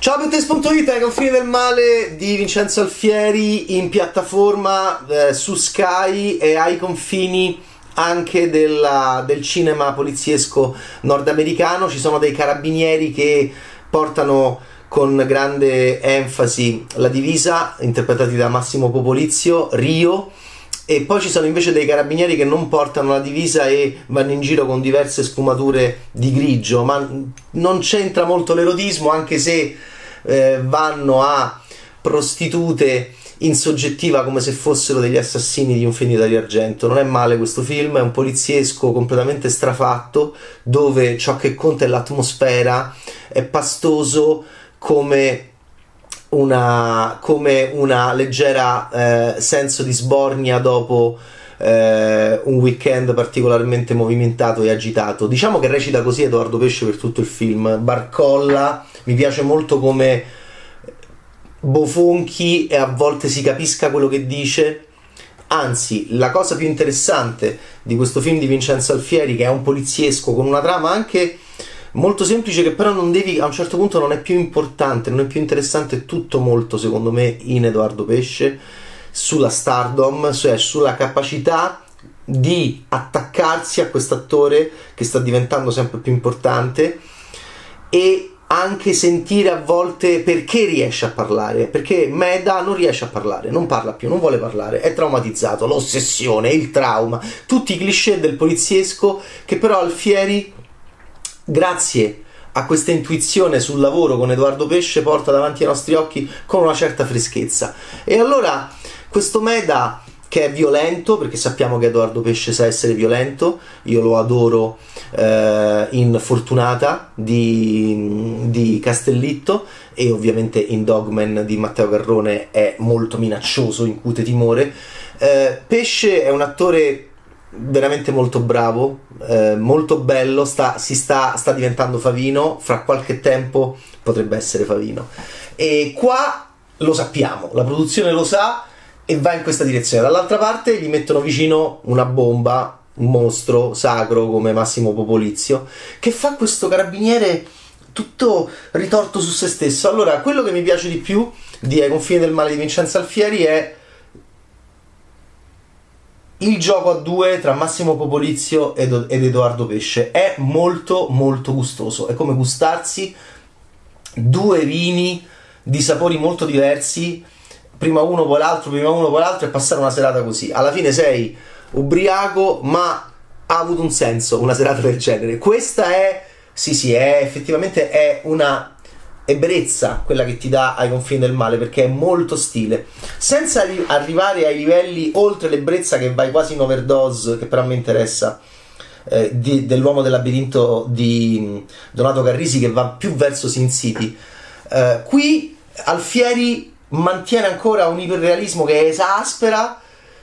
Ciao Bettes.it, confini del male di Vincenzo Alfieri in piattaforma eh, su Sky e ai confini anche della, del cinema poliziesco nordamericano. Ci sono dei carabinieri che portano con grande enfasi la divisa, interpretati da Massimo Popolizio, Rio e poi ci sono invece dei carabinieri che non portano la divisa e vanno in giro con diverse sfumature di grigio, ma non c'entra molto l'erotismo anche se eh, vanno a prostitute in soggettiva come se fossero degli assassini di un finita di argento. Non è male questo film, è un poliziesco completamente strafatto dove ciò che conta è l'atmosfera, è pastoso come una, come una leggera eh, senso di sbornia dopo eh, un weekend particolarmente movimentato e agitato. Diciamo che recita così Edoardo Pesce per tutto il film. Barcolla, mi piace molto come bofonchi e a volte si capisca quello che dice. Anzi, la cosa più interessante di questo film di Vincenzo Alfieri, che è un poliziesco con una trama anche molto semplice che però non devi a un certo punto non è più importante, non è più interessante, tutto molto secondo me in Edoardo Pesce sulla stardom, cioè sulla capacità di attaccarsi a quest'attore che sta diventando sempre più importante e anche sentire a volte perché riesce a parlare, perché Meda non riesce a parlare, non parla più, non vuole parlare, è traumatizzato, l'ossessione, il trauma, tutti i cliché del poliziesco che però Alfieri grazie a questa intuizione sul lavoro con Edoardo Pesce porta davanti ai nostri occhi con una certa freschezza. E allora questo Meda che è violento, perché sappiamo che Edoardo Pesce sa essere violento, io lo adoro eh, in Fortunata di, di, Castellitto e ovviamente in Dogman di Matteo Garrone è molto minaccioso, incute timore. Eh, Pesce è un attore veramente molto bravo, eh, molto bello, sta, si sta, sta diventando Favino, fra qualche tempo potrebbe essere Favino. E qua lo sappiamo, la produzione lo sa e va in questa direzione. Dall'altra parte gli mettono vicino una bomba, un mostro sacro come Massimo Popolizio, che fa questo carabiniere tutto ritorto su se stesso. Allora, quello che mi piace di più di Ai confini del male di Vincenzo Alfieri è il gioco a due tra Massimo Popolizio ed, ed Edoardo Pesce è molto molto gustoso, è come gustarsi due vini di sapori molto diversi, prima uno poi l'altro, prima uno poi l'altro e passare una serata così. Alla fine sei ubriaco, ma ha avuto un senso una serata del genere. Questa è, sì sì, è effettivamente è una ebbrezza quella che ti dà ai confini del male perché è molto stile. Senza arri- arrivare ai livelli oltre l'ebbrezza che vai quasi in overdose che però me interessa eh, di, dell'uomo del labirinto di mm, Donato Carrisi che va più verso Sin City. Eh, qui Alfieri mantiene ancora un iperrealismo che esaspera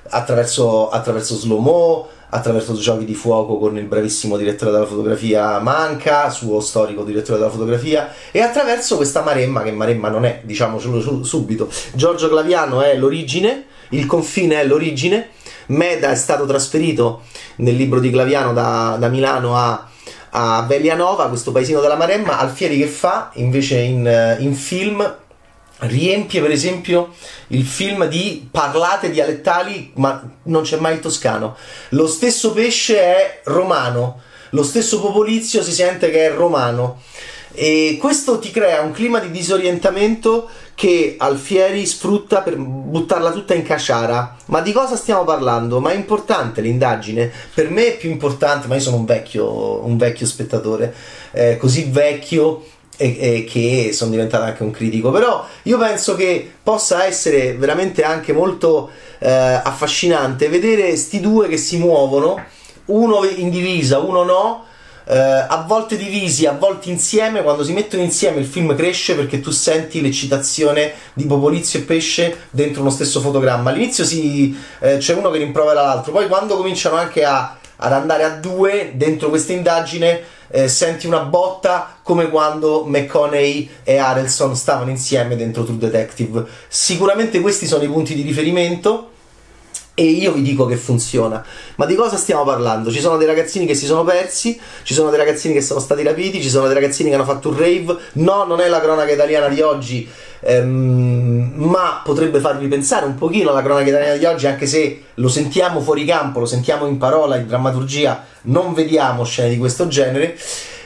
attraverso, attraverso slow mo attraverso giochi di fuoco con il bravissimo direttore della fotografia Manca, suo storico direttore della fotografia, e attraverso questa Maremma, che Maremma non è, diciamocelo subito. Giorgio Claviano è l'origine, il confine è l'origine, Meda è stato trasferito nel libro di Claviano da, da Milano a, a Velianova, questo paesino della Maremma, Alfieri che fa invece in, in film riempie per esempio il film di parlate dialettali ma non c'è mai il toscano lo stesso pesce è romano lo stesso popolizio si sente che è romano e questo ti crea un clima di disorientamento che Alfieri sfrutta per buttarla tutta in caciara. Ma di cosa stiamo parlando? Ma è importante l'indagine? Per me è più importante, ma io sono un vecchio, un vecchio spettatore, eh, così vecchio e, e, che sono diventato anche un critico, però io penso che possa essere veramente anche molto eh, affascinante vedere sti due che si muovono, uno in divisa, uno no, eh, a volte divisi, a volte insieme, quando si mettono insieme il film cresce perché tu senti l'eccitazione di Popolizio e Pesce dentro uno stesso fotogramma. All'inizio si, eh, c'è uno che rimprovera l'altro, poi quando cominciano anche a, ad andare a due dentro questa indagine eh, senti una botta come quando McConaughey e Harrelson stavano insieme dentro True Detective. Sicuramente questi sono i punti di riferimento. E io vi dico che funziona. Ma di cosa stiamo parlando? Ci sono dei ragazzini che si sono persi, ci sono dei ragazzini che sono stati rapiti, ci sono dei ragazzini che hanno fatto un rave. No, non è la cronaca italiana di oggi, ehm, ma potrebbe farvi pensare un pochino alla cronaca italiana di oggi, anche se lo sentiamo fuori campo, lo sentiamo in parola, in drammaturgia, non vediamo scene di questo genere.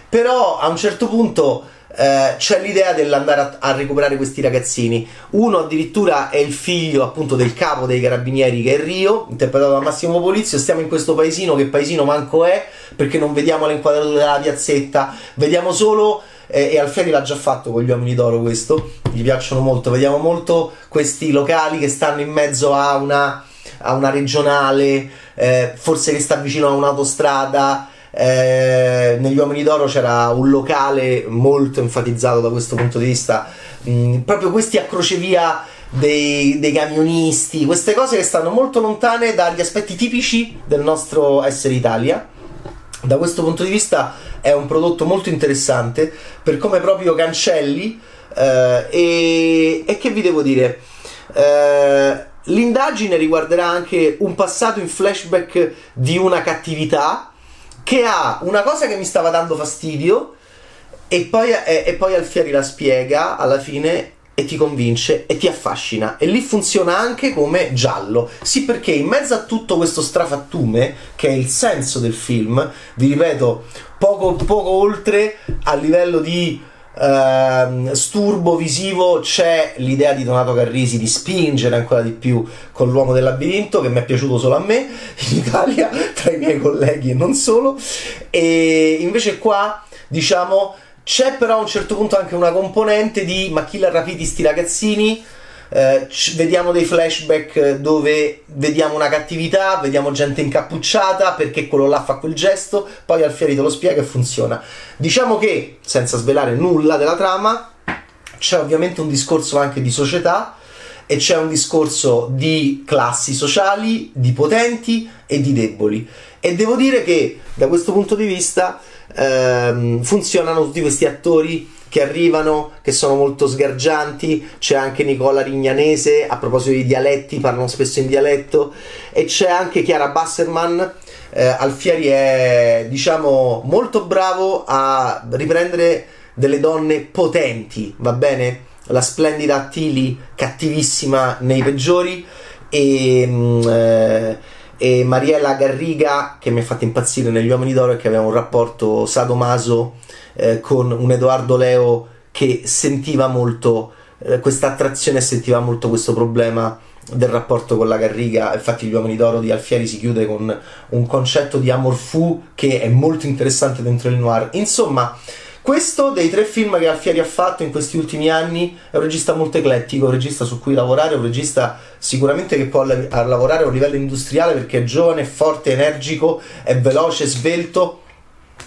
Però a un certo punto eh, c'è l'idea dell'andare a, a, recuperare questi ragazzini. Uno addirittura è il figlio appunto del capo dei carabinieri che è Rio, interpretato da Massimo Polizio. Stiamo in questo paesino che paesino manco è perché non vediamo l'inquadratura della piazzetta, vediamo solo eh, e Alfieri l'ha già fatto con gli uomini d'oro questo, gli piacciono molto, vediamo molto questi locali che stanno in mezzo a una, a una regionale, eh, forse che sta vicino a un'autostrada, eh, negli Uomini d'Oro c'era un locale molto enfatizzato da questo punto di vista, mh, proprio questi a crocevia dei, dei, camionisti, queste cose che stanno molto lontane dagli aspetti tipici del nostro essere Italia. Da questo punto di vista è un prodotto molto interessante per come proprio cancelli eh, e, e, che vi devo dire? Eh, l'indagine riguarderà anche un passato in flashback di una cattività che ha una cosa che mi stava dando fastidio e poi, e, e poi Alfieri la spiega alla fine e ti convince e ti affascina. E lì funziona anche come giallo. Sì perché in mezzo a tutto questo strafattume che è il senso del film vi ripeto poco, poco oltre a livello di Uh, sturbo visivo c'è l'idea di Donato Carrisi di spingere ancora di più con l'uomo del labirinto che mi è piaciuto solo a me in Italia tra i miei colleghi e non solo. E invece qua diciamo c'è però a un certo punto anche una componente di ma chi l'ha rapiti sti ragazzini eh, vediamo dei flashback dove vediamo una cattività, vediamo gente incappucciata perché quello là fa quel gesto, poi Alfieri te lo spiega e funziona. Diciamo che, senza svelare nulla della trama, c'è ovviamente un discorso anche di società e c'è un discorso di classi sociali, di potenti e di deboli. E devo dire che da questo punto di vista ehm, funzionano tutti questi attori che arrivano, che sono molto sgargianti. C'è anche Nicola Rignanese, a proposito di dialetti, parlano spesso in dialetto. E c'è anche Chiara Basserman. Eh, Alfieri è, diciamo, molto bravo a riprendere delle donne potenti, va bene? La splendida Attili, cattivissima nei peggiori. E. Mm, eh, e Mariella Garriga che mi ha fatto impazzire negli Uomini d'Oro e che aveva un rapporto sadomaso eh, con un Edoardo Leo che sentiva molto eh, questa attrazione e sentiva molto questo problema del rapporto con la Garriga. Infatti, Gli Uomini d'Oro di Alfieri si chiude con un concetto di amor fu che è molto interessante dentro il noir. Insomma. Questo dei tre film che Alfieri ha fatto in questi ultimi anni è un regista molto eclettico, un regista su cui lavorare, un regista sicuramente che può lavorare a un livello industriale perché è giovane, forte, energico, è veloce, svelto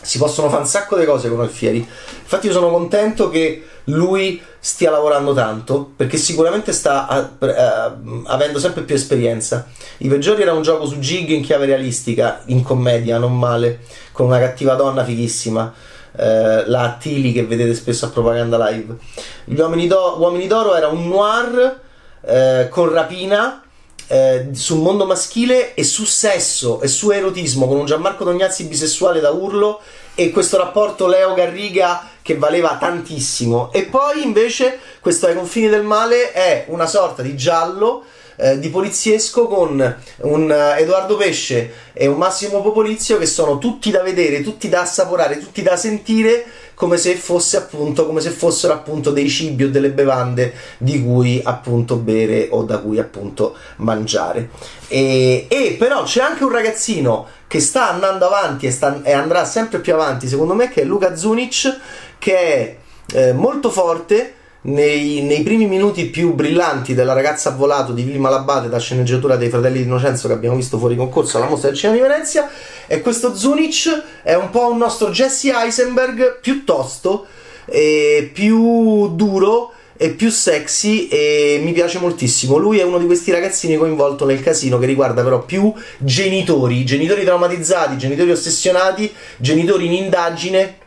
si possono fare un sacco di cose con Alfieri. Infatti, io sono contento che lui stia lavorando tanto perché sicuramente sta uh, avendo sempre più esperienza. I peggiori era un gioco su Gig in chiave realistica, in commedia, non male, con una cattiva donna fighissima. Uh, la Attili che vedete spesso a propaganda live. Gli Uomini, Do- Uomini d'Oro era un noir uh, con rapina eh, sul mondo maschile e su sesso e su erotismo con un Gianmarco Tognazzi bisessuale da urlo e questo rapporto Leo Garriga che valeva tantissimo. E poi invece questo ai confini del male è una sorta di giallo eh, di poliziesco con un uh, Edoardo Pesce e un Massimo Popolizio che sono tutti da vedere, tutti da assaporare, tutti da sentire come se fosse appunto come se fossero appunto dei cibi o delle bevande di cui appunto bere o da cui appunto mangiare. E, e però c'è anche un ragazzino che sta andando avanti e, sta, e, andrà sempre più avanti secondo me che è Luca Zunic che è eh, molto forte nei, nei, primi minuti più brillanti della ragazza a volato di Vilma Labate da sceneggiatura dei Fratelli di Innocenzo che abbiamo visto fuori concorso alla mostra del cinema di Venezia e questo Zunic è un po' un nostro Jesse Eisenberg piuttosto eh, più duro e più sexy e mi piace moltissimo. Lui è uno di questi ragazzini coinvolto nel casino che riguarda però più genitori, genitori traumatizzati, genitori ossessionati, genitori in indagine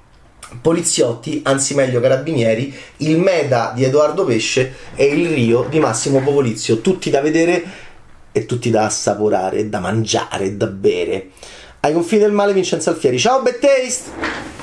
poliziotti, anzi meglio carabinieri, il Meda di Edoardo Pesce e il Rio di Massimo Popolizio, tutti da vedere e tutti da assaporare, da mangiare, da bere. Ai confini del male Vincenzo Alfieri. Ciao, Bad Taste!